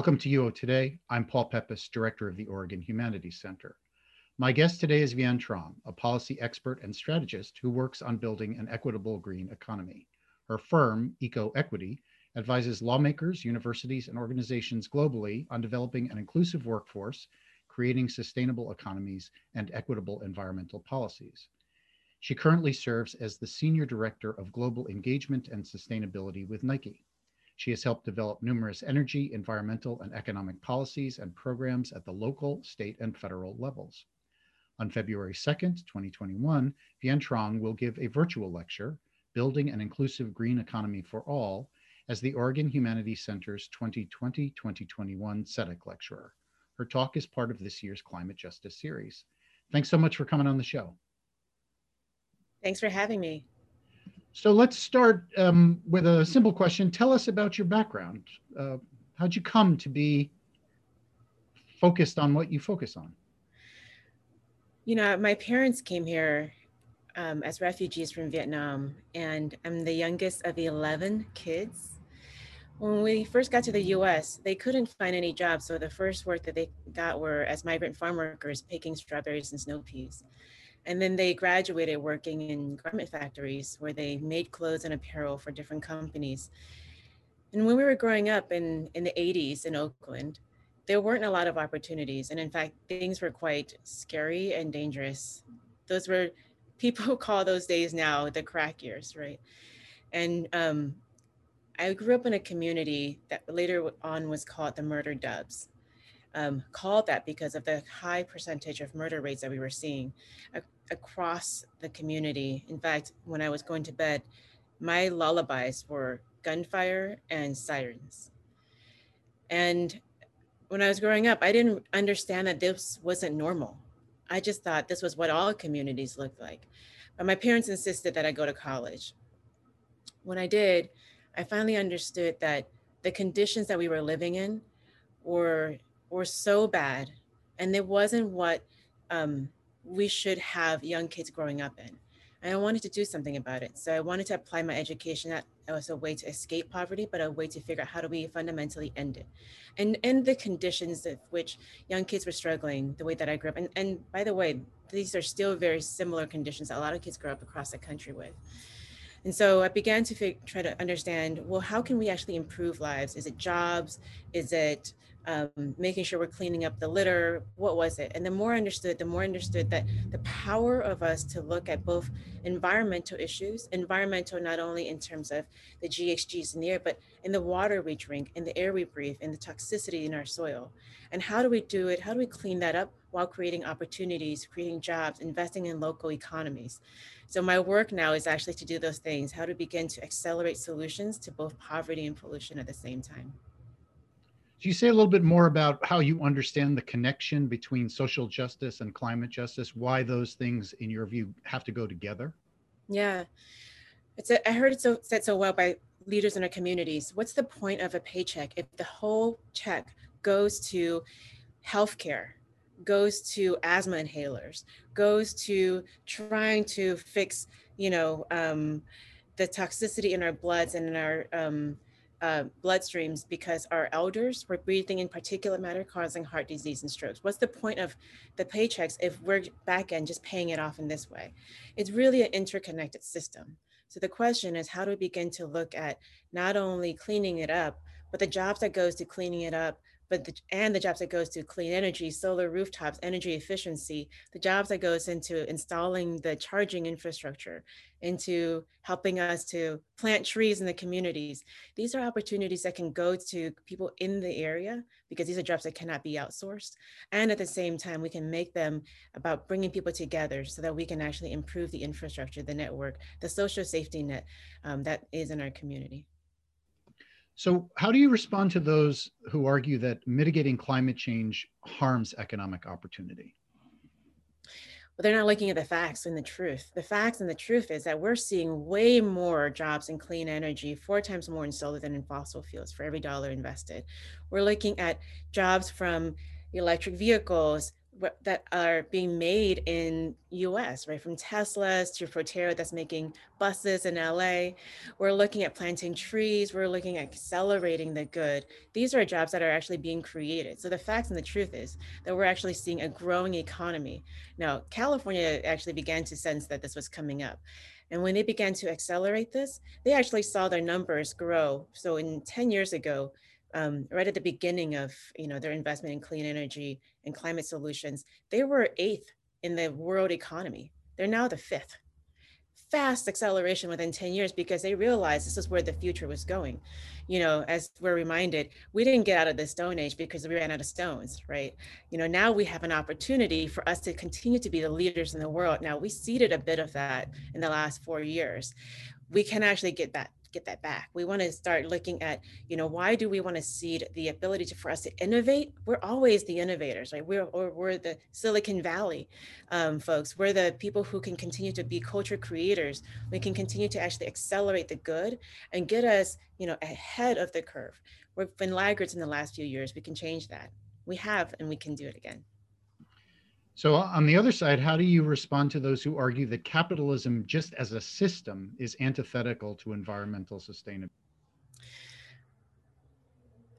Welcome to UO Today. I'm Paul Peppis, Director of the Oregon Humanities Center. My guest today is Vien Truong, a policy expert and strategist who works on building an equitable green economy. Her firm, Eco Equity, advises lawmakers, universities, and organizations globally on developing an inclusive workforce, creating sustainable economies, and equitable environmental policies. She currently serves as the Senior Director of Global Engagement and Sustainability with Nike. She has helped develop numerous energy, environmental, and economic policies and programs at the local, state, and federal levels. On February 2nd, 2021, Vien Truong will give a virtual lecture, Building an Inclusive Green Economy for All, as the Oregon Humanities Center's 2020-2021 CEDEC lecturer. Her talk is part of this year's Climate Justice Series. Thanks so much for coming on the show. Thanks for having me. So let's start um, with a simple question. Tell us about your background. Uh, how'd you come to be focused on what you focus on? You know, my parents came here um, as refugees from Vietnam, and I'm the youngest of 11 kids. When we first got to the US, they couldn't find any jobs, so the first work that they got were as migrant farm workers picking strawberries and snow peas. And then they graduated working in garment factories where they made clothes and apparel for different companies. And when we were growing up in, in the 80s in Oakland, there weren't a lot of opportunities. And in fact, things were quite scary and dangerous. Those were, people call those days now the crack years, right? And um, I grew up in a community that later on was called the Murder Dubs. Um, called that because of the high percentage of murder rates that we were seeing across the community. In fact, when I was going to bed, my lullabies were gunfire and sirens. And when I was growing up, I didn't understand that this wasn't normal. I just thought this was what all communities looked like. But my parents insisted that I go to college. When I did, I finally understood that the conditions that we were living in were were so bad, and it wasn't what um, we should have young kids growing up in. And I wanted to do something about it. So I wanted to apply my education that was a way to escape poverty, but a way to figure out how do we fundamentally end it. And end the conditions of which young kids were struggling, the way that I grew up. And, and by the way, these are still very similar conditions that a lot of kids grow up across the country with. And so I began to fig- try to understand, well, how can we actually improve lives? Is it jobs? Is it um, making sure we're cleaning up the litter. What was it? And the more I understood, the more I understood that the power of us to look at both environmental issues, environmental not only in terms of the GHGs in the air, but in the water we drink, in the air we breathe, in the toxicity in our soil. And how do we do it? How do we clean that up while creating opportunities, creating jobs, investing in local economies? So my work now is actually to do those things, how to begin to accelerate solutions to both poverty and pollution at the same time. Do you say a little bit more about how you understand the connection between social justice and climate justice? Why those things, in your view, have to go together? Yeah, it's a, I heard it so, said so well by leaders in our communities. What's the point of a paycheck if the whole check goes to healthcare, goes to asthma inhalers, goes to trying to fix, you know, um, the toxicity in our bloods and in our um, uh, bloodstreams because our elders were breathing in particulate matter causing heart disease and strokes. What's the point of the paychecks if we're back end just paying it off in this way? It's really an interconnected system. So the question is how do we begin to look at not only cleaning it up, but the jobs that goes to cleaning it up, but the, and the jobs that goes to clean energy, solar rooftops, energy efficiency, the jobs that goes into installing the charging infrastructure, into helping us to plant trees in the communities. These are opportunities that can go to people in the area because these are jobs that cannot be outsourced. And at the same time, we can make them about bringing people together so that we can actually improve the infrastructure, the network, the social safety net um, that is in our community. So, how do you respond to those who argue that mitigating climate change harms economic opportunity? Well, they're not looking at the facts and the truth. The facts and the truth is that we're seeing way more jobs in clean energy, four times more in solar than in fossil fuels for every dollar invested. We're looking at jobs from electric vehicles, that are being made in US, right? From Tesla's to Proterra that's making buses in LA. We're looking at planting trees. We're looking at accelerating the good. These are jobs that are actually being created. So the facts and the truth is that we're actually seeing a growing economy. Now, California actually began to sense that this was coming up. And when they began to accelerate this, they actually saw their numbers grow. So in 10 years ago, um, right at the beginning of you know their investment in clean energy and climate solutions, they were eighth in the world economy. They're now the fifth. Fast acceleration within 10 years because they realized this is where the future was going. You know, as we're reminded, we didn't get out of the stone age because we ran out of stones, right? You know, now we have an opportunity for us to continue to be the leaders in the world. Now we ceded a bit of that in the last four years. We can actually get that get that back. We want to start looking at, you know, why do we want to cede the ability to, for us to innovate? We're always the innovators, right? We're, or we're the Silicon Valley um, folks. We're the people who can continue to be culture creators. We can continue to actually accelerate the good and get us, you know, ahead of the curve. We've been laggards in the last few years. We can change that. We have, and we can do it again. So, on the other side, how do you respond to those who argue that capitalism, just as a system, is antithetical to environmental sustainability?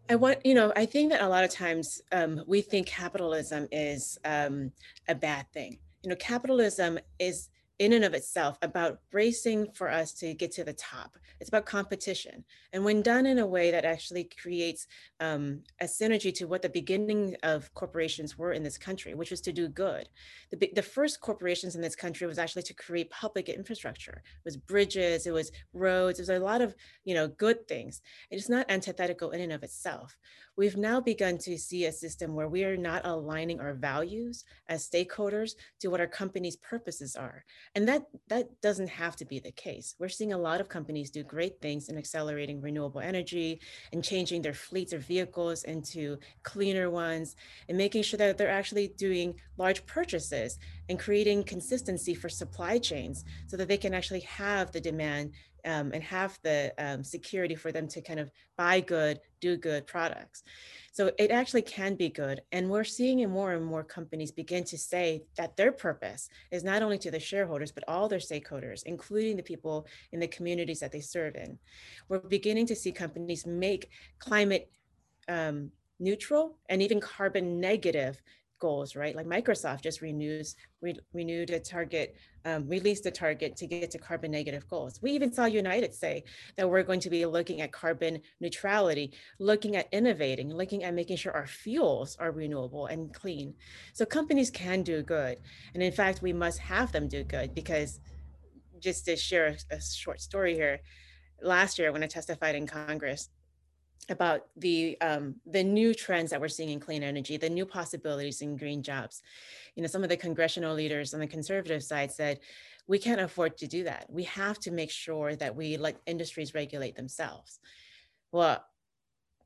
I want, you know, I think that a lot of times um, we think capitalism is um, a bad thing. You know, capitalism is in and of itself about racing for us to get to the top. It's about competition. And when done in a way that actually creates um, a synergy to what the beginning of corporations were in this country, which was to do good. The, the first corporations in this country was actually to create public infrastructure. It was bridges, it was roads, it was a lot of, you know, good things. It is not antithetical in and of itself we've now begun to see a system where we are not aligning our values as stakeholders to what our company's purposes are. And that, that doesn't have to be the case. We're seeing a lot of companies do great things in accelerating renewable energy and changing their fleets of vehicles into cleaner ones and making sure that they're actually doing large purchases and creating consistency for supply chains so that they can actually have the demand um, and have the um, security for them to kind of buy good, do good products. So it actually can be good. And we're seeing it more and more companies begin to say that their purpose is not only to the shareholders, but all their stakeholders, including the people in the communities that they serve in. We're beginning to see companies make climate um, neutral and even carbon negative goals, right? Like Microsoft just renews re, renewed a target, um, released a target to get to carbon negative goals. We even saw United say that we're going to be looking at carbon neutrality, looking at innovating, looking at making sure our fuels are renewable and clean. So companies can do good, and in fact, we must have them do good because, just to share a, a short story here, last year when I testified in Congress about the um, the new trends that we're seeing in clean energy, the new possibilities in green jobs. You know, some of the congressional leaders on the conservative side said, we can't afford to do that. We have to make sure that we let industries regulate themselves. Well,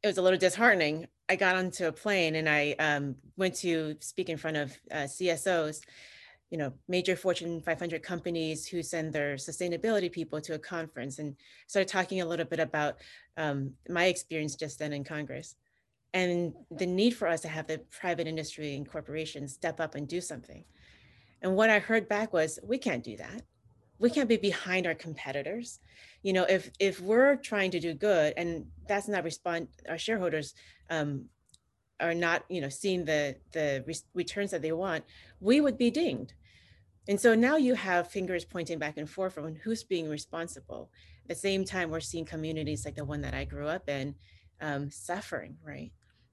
it was a little disheartening. I got onto a plane and I um, went to speak in front of uh, CSOs you know, major Fortune 500 companies who send their sustainability people to a conference and started talking a little bit about um, my experience just then in Congress and the need for us to have the private industry and corporations step up and do something. And what I heard back was, we can't do that. We can't be behind our competitors. You know, if if we're trying to do good and that's not respond, our shareholders um, are not you know seeing the the re- returns that they want we would be dinged. And so now you have fingers pointing back and forth on who's being responsible. At the same time we're seeing communities like the one that i grew up in um, suffering right?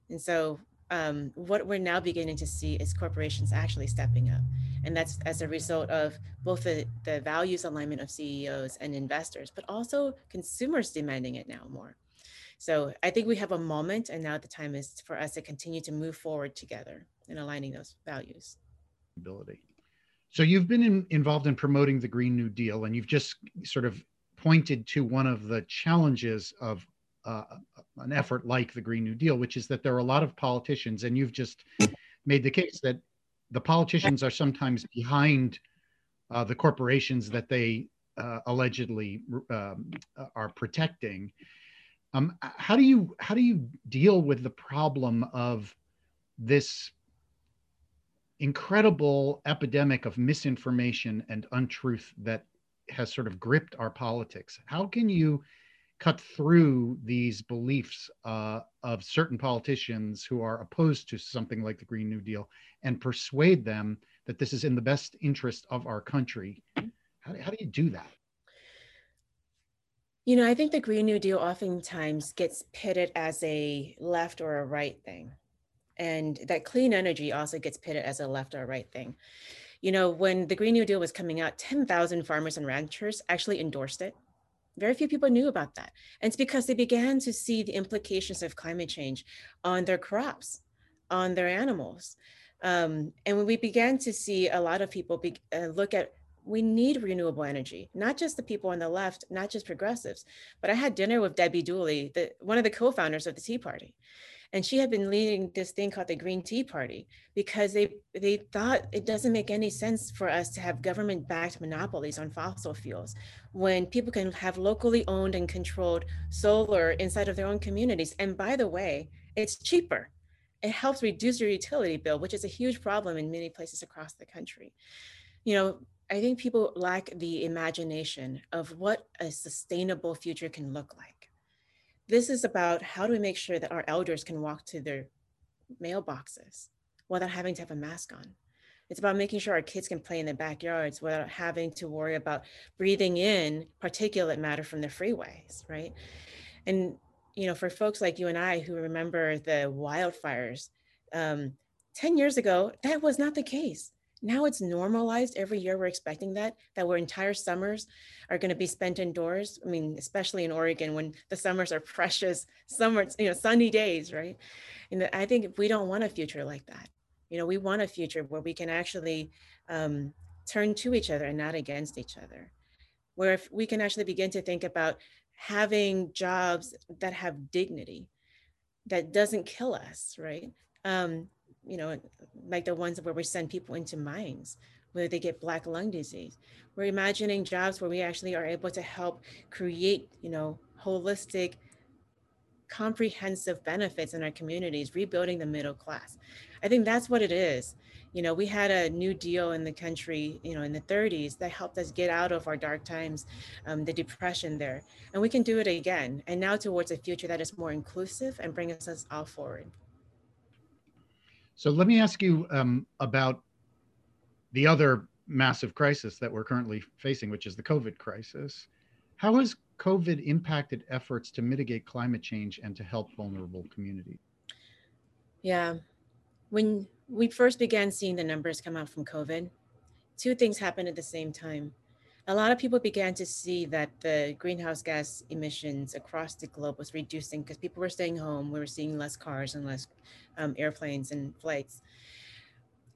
And so um, what we're now beginning to see is corporations actually stepping up. And that's as a result of both the, the values alignment of ceos and investors but also consumers demanding it now more so I think we have a moment, and now the time is for us to continue to move forward together in aligning those values. Ability. So you've been in, involved in promoting the Green New Deal, and you've just sort of pointed to one of the challenges of uh, an effort like the Green New Deal, which is that there are a lot of politicians, and you've just made the case that the politicians are sometimes behind uh, the corporations that they uh, allegedly um, are protecting. Um, how do you how do you deal with the problem of this incredible epidemic of misinformation and untruth that has sort of gripped our politics. How can you cut through these beliefs uh, of certain politicians who are opposed to something like the Green New Deal and persuade them that this is in the best interest of our country? How, how do you do that? You know, I think the Green New Deal oftentimes gets pitted as a left or a right thing. And that clean energy also gets pitted as a left or a right thing. You know, when the Green New Deal was coming out, 10,000 farmers and ranchers actually endorsed it. Very few people knew about that. And it's because they began to see the implications of climate change on their crops, on their animals. Um, and when we began to see a lot of people be, uh, look at we need renewable energy, not just the people on the left, not just progressives. But I had dinner with Debbie Dooley, the, one of the co-founders of the Tea Party. And she had been leading this thing called the Green Tea Party because they, they thought it doesn't make any sense for us to have government backed monopolies on fossil fuels when people can have locally owned and controlled solar inside of their own communities. And by the way, it's cheaper. It helps reduce your utility bill, which is a huge problem in many places across the country. You know, I think people lack the imagination of what a sustainable future can look like. This is about how do we make sure that our elders can walk to their mailboxes without having to have a mask on. It's about making sure our kids can play in their backyards without having to worry about breathing in particulate matter from the freeways, right? And you know, for folks like you and I who remember the wildfires, um, 10 years ago, that was not the case. Now it's normalized. Every year we're expecting that, that our entire summers are going to be spent indoors. I mean, especially in Oregon when the summers are precious summer, you know, sunny days, right? And I think if we don't want a future like that. You know, we want a future where we can actually um, turn to each other and not against each other, where if we can actually begin to think about having jobs that have dignity, that doesn't kill us, right? Um, you know, like the ones where we send people into mines where they get black lung disease. We're imagining jobs where we actually are able to help create, you know, holistic, comprehensive benefits in our communities, rebuilding the middle class. I think that's what it is. You know, we had a new deal in the country, you know, in the 30s that helped us get out of our dark times, um, the depression there. And we can do it again. And now towards a future that is more inclusive and brings us all forward. So let me ask you um, about the other massive crisis that we're currently facing, which is the COVID crisis. How has COVID impacted efforts to mitigate climate change and to help vulnerable communities? Yeah. When we first began seeing the numbers come out from COVID, two things happened at the same time a lot of people began to see that the greenhouse gas emissions across the globe was reducing because people were staying home. We were seeing less cars and less um, airplanes and flights.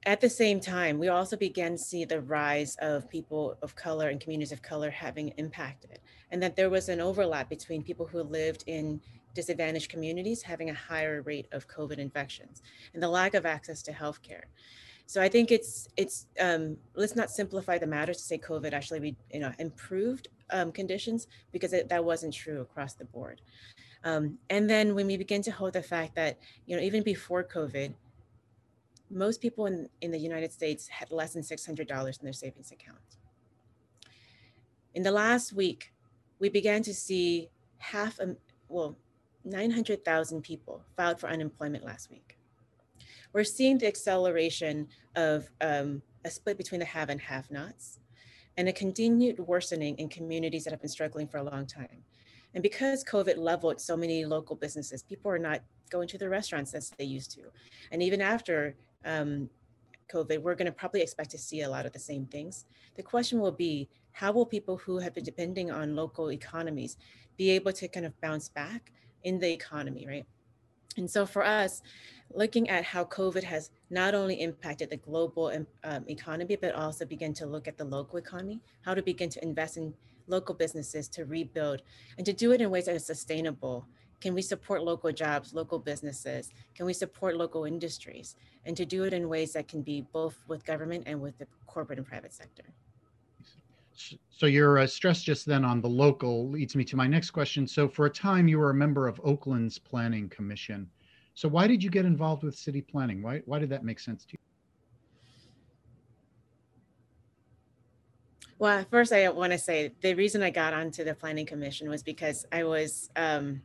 At the same time, we also began to see the rise of people of color and communities of color having impacted, and that there was an overlap between people who lived in disadvantaged communities having a higher rate of COVID infections and the lack of access to healthcare. So I think it's it's um, let's not simplify the matter to say COVID actually we you know improved um, conditions because it, that wasn't true across the board. Um, and then when we begin to hold the fact that you know even before COVID, most people in, in the United States had less than $600 in their savings account. In the last week, we began to see half a well 900,000 people filed for unemployment last week we're seeing the acceleration of um, a split between the have and have nots and a continued worsening in communities that have been struggling for a long time. And because COVID leveled so many local businesses, people are not going to the restaurants as they used to. And even after um, COVID, we're going to probably expect to see a lot of the same things. The question will be how will people who have been depending on local economies be able to kind of bounce back in the economy, right? And so for us, looking at how COVID has not only impacted the global um, economy, but also begin to look at the local economy, how to begin to invest in local businesses to rebuild and to do it in ways that are sustainable. Can we support local jobs, local businesses? Can we support local industries? And to do it in ways that can be both with government and with the corporate and private sector so your uh, stress just then on the local leads me to my next question. So for a time, you were a member of Oakland's Planning Commission. So why did you get involved with city planning? Why, why did that make sense to you? Well, first I want to say the reason I got onto the planning commission was because I was um,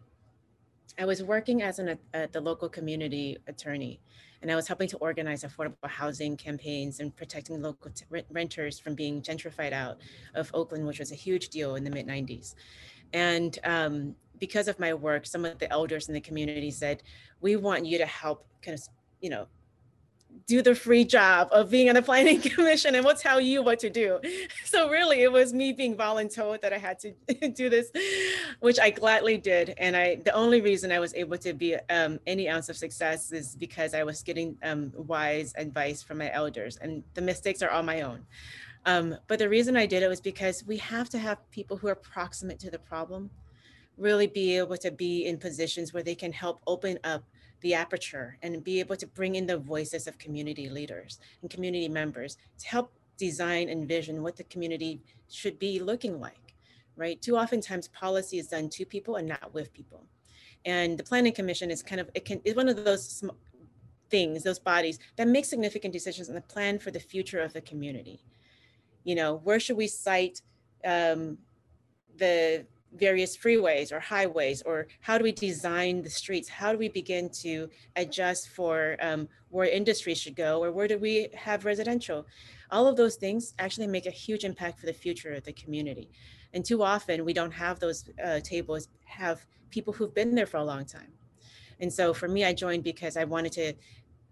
I was working as an at the local community attorney, and I was helping to organize affordable housing campaigns and protecting local renters from being gentrified out of Oakland, which was a huge deal in the mid '90s. And um, because of my work, some of the elders in the community said, "We want you to help, kind of, you know, do the free job of being on the planning commission and we'll tell you what to do. So really it was me being voluntold that I had to do this, which I gladly did. And I, the only reason I was able to be um, any ounce of success is because I was getting um, wise advice from my elders and the mistakes are all my own. Um, but the reason I did it was because we have to have people who are proximate to the problem really be able to be in positions where they can help open up the aperture and be able to bring in the voices of community leaders and community members to help design and vision what the community should be looking like, right? Too oftentimes policy is done to people and not with people. And the planning commission is kind of, it can, is one of those things, those bodies that make significant decisions on the plan for the future of the community. You know, where should we site um, the various freeways or highways or how do we design the streets? How do we begin to adjust for um, where industry should go or where do we have residential? All of those things actually make a huge impact for the future of the community. And too often we don't have those uh, tables have people who've been there for a long time. And so for me i joined because i wanted to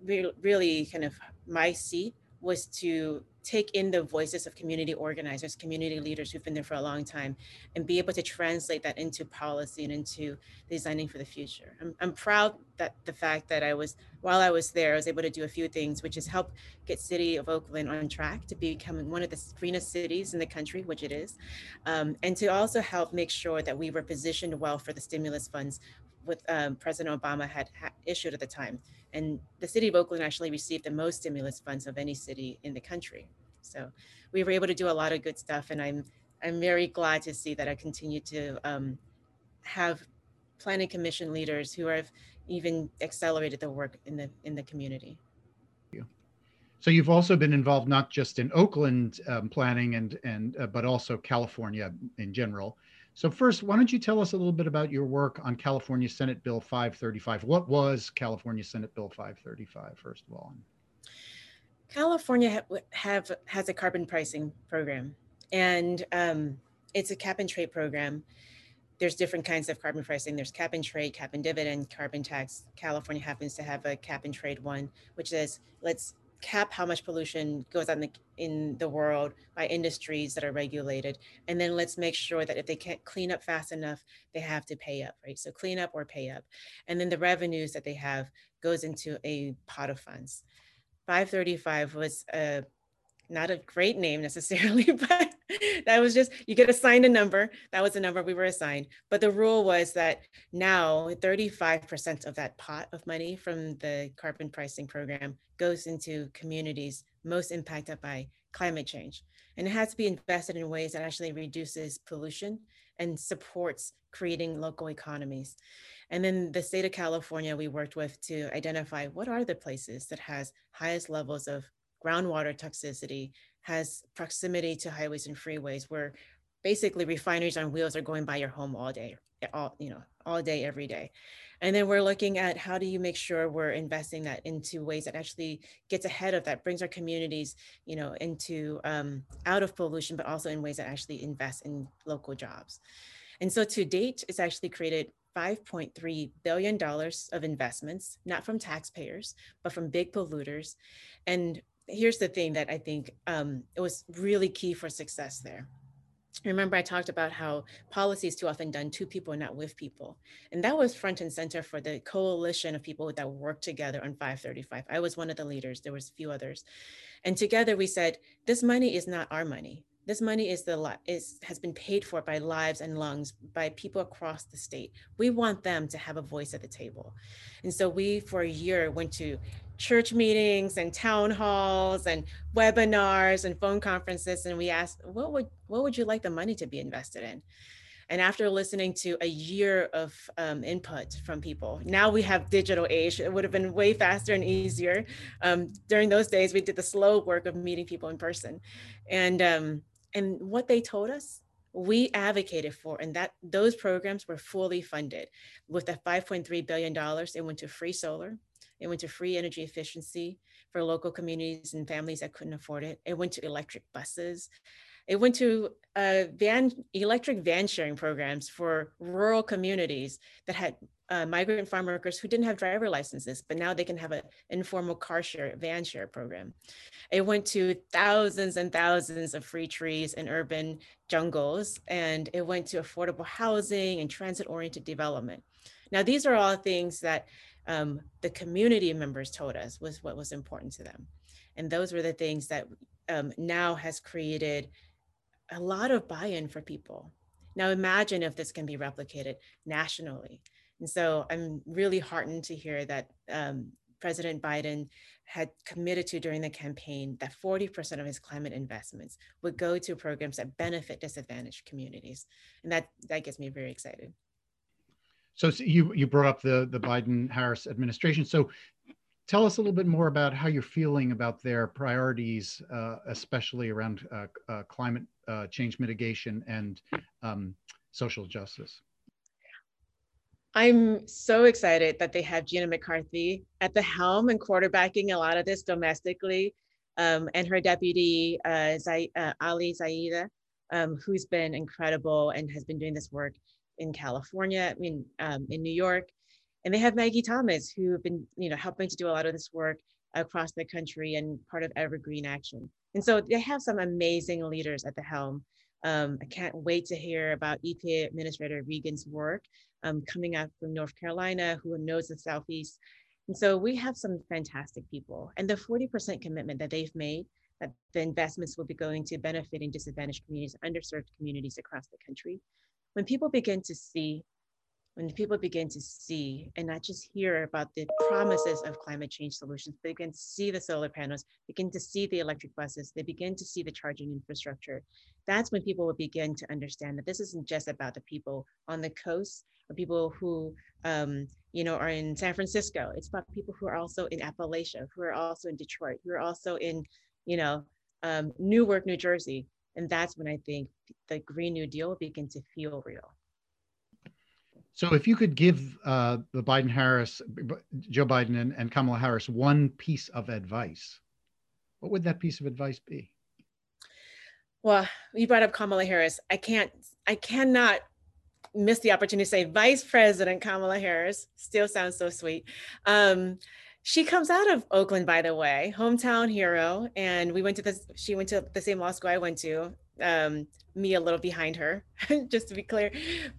re- really kind of my seat was to take in the voices of community organizers, community leaders who've been there for a long time, and be able to translate that into policy and into designing for the future. I'm, I'm proud that the fact that I was, while I was there, I was able to do a few things, which is help get City of Oakland on track to becoming one of the greenest cities in the country, which it is, um, and to also help make sure that we were positioned well for the stimulus funds what um, President Obama had ha- issued at the time. And the city of Oakland actually received the most stimulus funds of any city in the country. So we were able to do a lot of good stuff, and I'm I'm very glad to see that I continue to um, have planning commission leaders who have even accelerated the work in the in the community. So you've also been involved not just in Oakland um, planning and and uh, but also California in general. So first, why don't you tell us a little bit about your work on California Senate Bill 535? What was California Senate Bill 535, first of all? California ha- have has a carbon pricing program, and um, it's a cap and trade program. There's different kinds of carbon pricing. There's cap and trade, cap and dividend, carbon tax. California happens to have a cap and trade one, which is let's cap how much pollution goes on the, in the world by industries that are regulated. And then let's make sure that if they can't clean up fast enough they have to pay up right? So clean up or pay up. And then the revenues that they have goes into a pot of funds. 535 was a not a great name necessarily, but that was just you get assigned a number. That was the number we were assigned. But the rule was that now 35% of that pot of money from the carbon pricing program goes into communities most impacted by climate change. And it has to be invested in ways that actually reduces pollution and supports creating local economies. And then the state of California, we worked with to identify what are the places that has highest levels of groundwater toxicity, has proximity to highways and freeways where basically refineries on wheels are going by your home all day, all, you know, all day, every day. And then we're looking at how do you make sure we're investing that into ways that actually gets ahead of that, brings our communities, you know, into um, out of pollution, but also in ways that actually invest in local jobs. And so to date, it's actually created $5.3 billion of investments, not from taxpayers, but from big polluters. And here's the thing that I think um, it was really key for success there. Remember, I talked about how policy is too often done to people not with people. And that was front and center for the coalition of people that worked together on 535. I was one of the leaders, there was a few others. And together we said, this money is not our money. This money is the is has been paid for by lives and lungs by people across the state. We want them to have a voice at the table. And so we for a year went to church meetings and town halls and webinars and phone conferences and we asked what would what would you like the money to be invested in and after listening to a year of um, input from people now we have digital age it would have been way faster and easier um, during those days we did the slow work of meeting people in person and um, And what they told us, we advocated for, and that those programs were fully funded. With the $5.3 billion, it went to free solar, it went to free energy efficiency for local communities and families that couldn't afford it. It went to electric buses. It went to uh, van electric van sharing programs for rural communities that had uh, migrant farm workers who didn't have driver licenses, but now they can have an informal car share, van share program. It went to thousands and thousands of free trees in urban jungles, and it went to affordable housing and transit-oriented development. Now, these are all things that um, the community members told us was what was important to them. And those were the things that um, now has created a lot of buy-in for people. Now imagine if this can be replicated nationally. And so I'm really heartened to hear that um, President Biden had committed to during the campaign that 40% of his climate investments would go to programs that benefit disadvantaged communities. And that, that gets me very excited. So, so you, you brought up the, the Biden-Harris administration. So tell us a little bit more about how you're feeling about their priorities, uh, especially around uh, uh, climate uh, change mitigation and um, social justice. I'm so excited that they have Gina McCarthy at the helm and quarterbacking a lot of this domestically, um, and her deputy uh, Zai, uh, Ali Zaidi, um, who's been incredible and has been doing this work in California, I mean, um, in New York, and they have Maggie Thomas, who have been, you know, helping to do a lot of this work across the country and part of Evergreen Action. And so they have some amazing leaders at the helm. Um, I can't wait to hear about EPA Administrator Regan's work um, coming out from North Carolina, who knows the Southeast. And so we have some fantastic people. And the 40% commitment that they've made that the investments will be going to benefiting disadvantaged communities, underserved communities across the country. When people begin to see when people begin to see and not just hear about the promises of climate change solutions, they begin to see the solar panels, begin to see the electric buses, they begin to see the charging infrastructure. That's when people will begin to understand that this isn't just about the people on the coast or people who, um, you know, are in San Francisco. It's about people who are also in Appalachia, who are also in Detroit, who are also in, you know, um, Newark, New Jersey. And that's when I think the Green New Deal will begin to feel real. So if you could give uh, the Biden Harris, Joe Biden and, and Kamala Harris one piece of advice, what would that piece of advice be? Well, you brought up Kamala Harris. I can't, I cannot miss the opportunity to say Vice President Kamala Harris. Still sounds so sweet. Um, she comes out of Oakland, by the way, hometown hero. And we went to this, she went to the same law school I went to. Um, me a little behind her, just to be clear.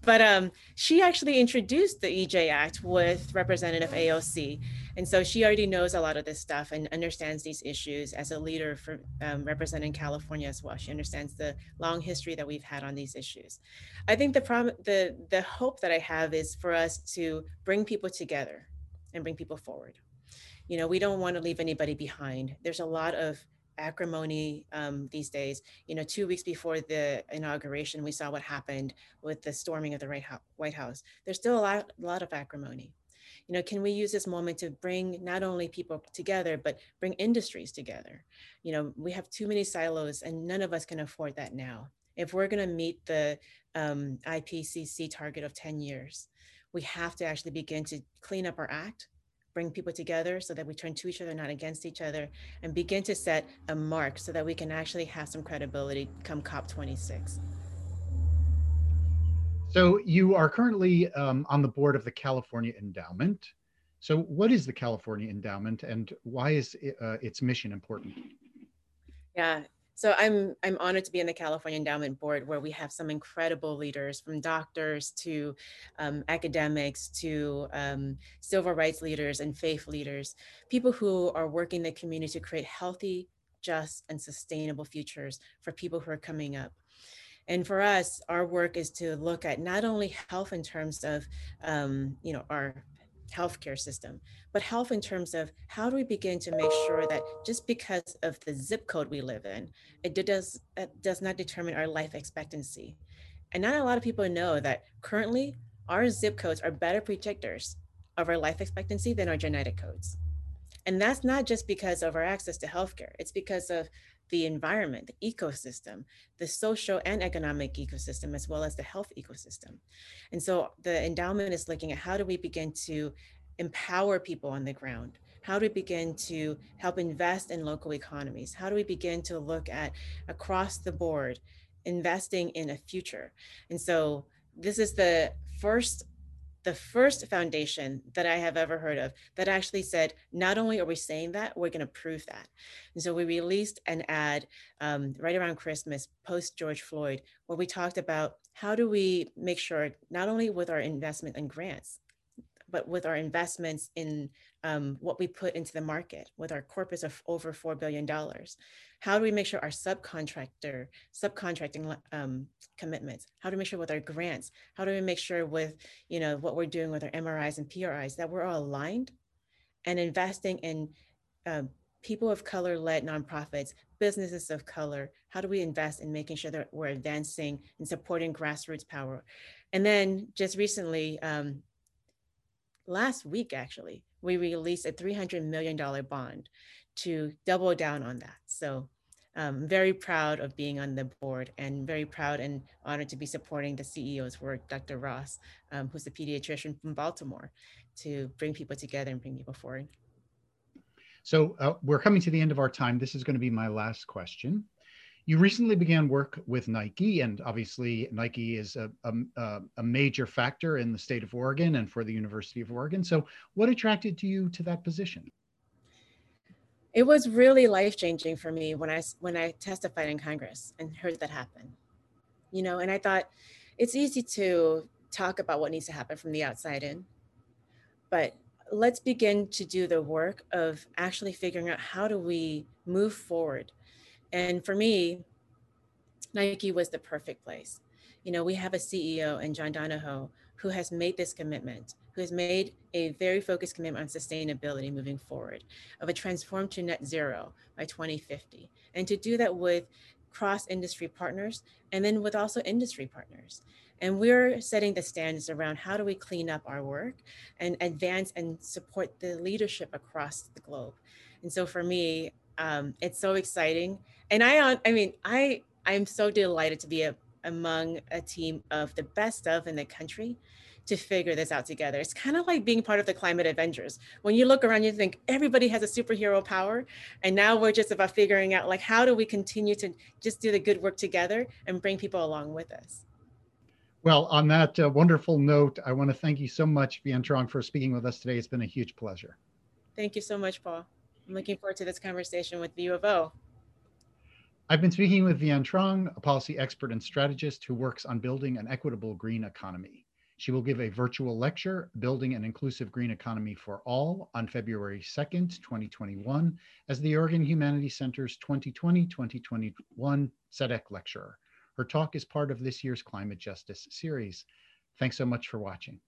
But um, she actually introduced the EJ Act with Representative AOC. And so she already knows a lot of this stuff and understands these issues as a leader for um, representing California as well. She understands the long history that we've had on these issues. I think the, prom- the, the hope that I have is for us to bring people together and bring people forward. You know, we don't want to leave anybody behind. There's a lot of acrimony um, these days. You know, two weeks before the inauguration, we saw what happened with the storming of the White House. There's still a lot, a lot of acrimony. You know, can we use this moment to bring not only people together, but bring industries together? You know, we have too many silos and none of us can afford that now. If we're gonna meet the um, IPCC target of 10 years, we have to actually begin to clean up our act bring people together so that we turn to each other, not against each other, and begin to set a mark so that we can actually have some credibility come COP26. So you are currently um, on the board of the California Endowment. So what is the California Endowment and why is it, uh, its mission important? Yeah, so I'm I'm honored to be in the California Endowment Board, where we have some incredible leaders, from doctors to um, academics to um, civil rights leaders and faith leaders, people who are working the community to create healthy, just, and sustainable futures for people who are coming up. And for us, our work is to look at not only health in terms of, um, you know, our healthcare system, but health in terms of how do we begin to make sure that just because of the zip code we live in, it does, it does not determine our life expectancy. And not a lot of people know that currently our zip codes are better predictors of our life expectancy than our genetic codes. And that's not just because of our access to healthcare. It's because of the environment, the ecosystem, the social and economic ecosystem, as well as the health ecosystem. And so the endowment is looking at how do we begin to empower people on the ground? How do we begin to help invest in local economies? How do we begin to look at across the board investing in a future? And so this is the first the first foundation that I have ever heard of that actually said, not only are we saying that, we're going to prove that. And so we released an ad um, right around Christmas, post George Floyd, where we talked about how do we make sure, not only with our investment and grants, but with our investments in um, what we put into the market with our corpus of over $4 billion. How do we make sure our subcontractor, subcontracting um, commitments, how do we make sure with our grants, how do we make sure with, you know, what we're doing with our MRIs and PRIs that we're all aligned and investing in um, people of color led nonprofits, businesses of color, how do we invest in making sure that we're advancing and supporting grassroots power? And then just recently, um, last week actually, we released a $300 million bond to double down on that. So um, very proud of being on the board and very proud and honored to be supporting the CEO's work, Dr. Ross, um, who's a pediatrician from Baltimore, to bring people together and bring people forward. So uh, we're coming to the end of our time. This is going to be my last question. You recently began work with Nike, and obviously Nike is a, a, a, major factor in the state of Oregon and for the University of Oregon. So, what attracted you to that position? It was really life changing for me when I when I testified in Congress and heard that happen. You know, and I thought it's easy to talk about what needs to happen from the outside in, but let's begin to do the work of actually figuring out how do we move forward and for me, Nike was the perfect place. You know, we have a CEO in John Donahoe who has made this commitment, who has made a very focused commitment on sustainability moving forward, of a transform to net zero by 2050. And to do that with cross industry partners and then with also industry partners. And we're setting the standards around how do we clean up our work and advance and support the leadership across the globe. And so for me, um, it's so exciting. And I, I mean, I, I'm so delighted to be a, among a team of the best of in the country to figure this out together. It's kind of like being part of the climate Avengers. When you look around, you think everybody has a superhero power. And now we're just about figuring out like, how do we continue to just do the good work together and bring people along with us? Well, on that uh, wonderful note, I want to thank you so much, Vien Truong, for speaking with us today. It's been a huge pleasure. Thank you so much, Paul. I'm looking forward to this conversation with the U of O. I've been speaking with Vien Truong, a policy expert and strategist who works on building an equitable green economy. She will give a virtual lecture, Building an Inclusive Green Economy for All, on February 2nd, 2021, as the Oregon Humanities Center's 2020-2021 CEDEC lecturer. Her talk is part of this year's Climate Justice series. Thanks so much for watching.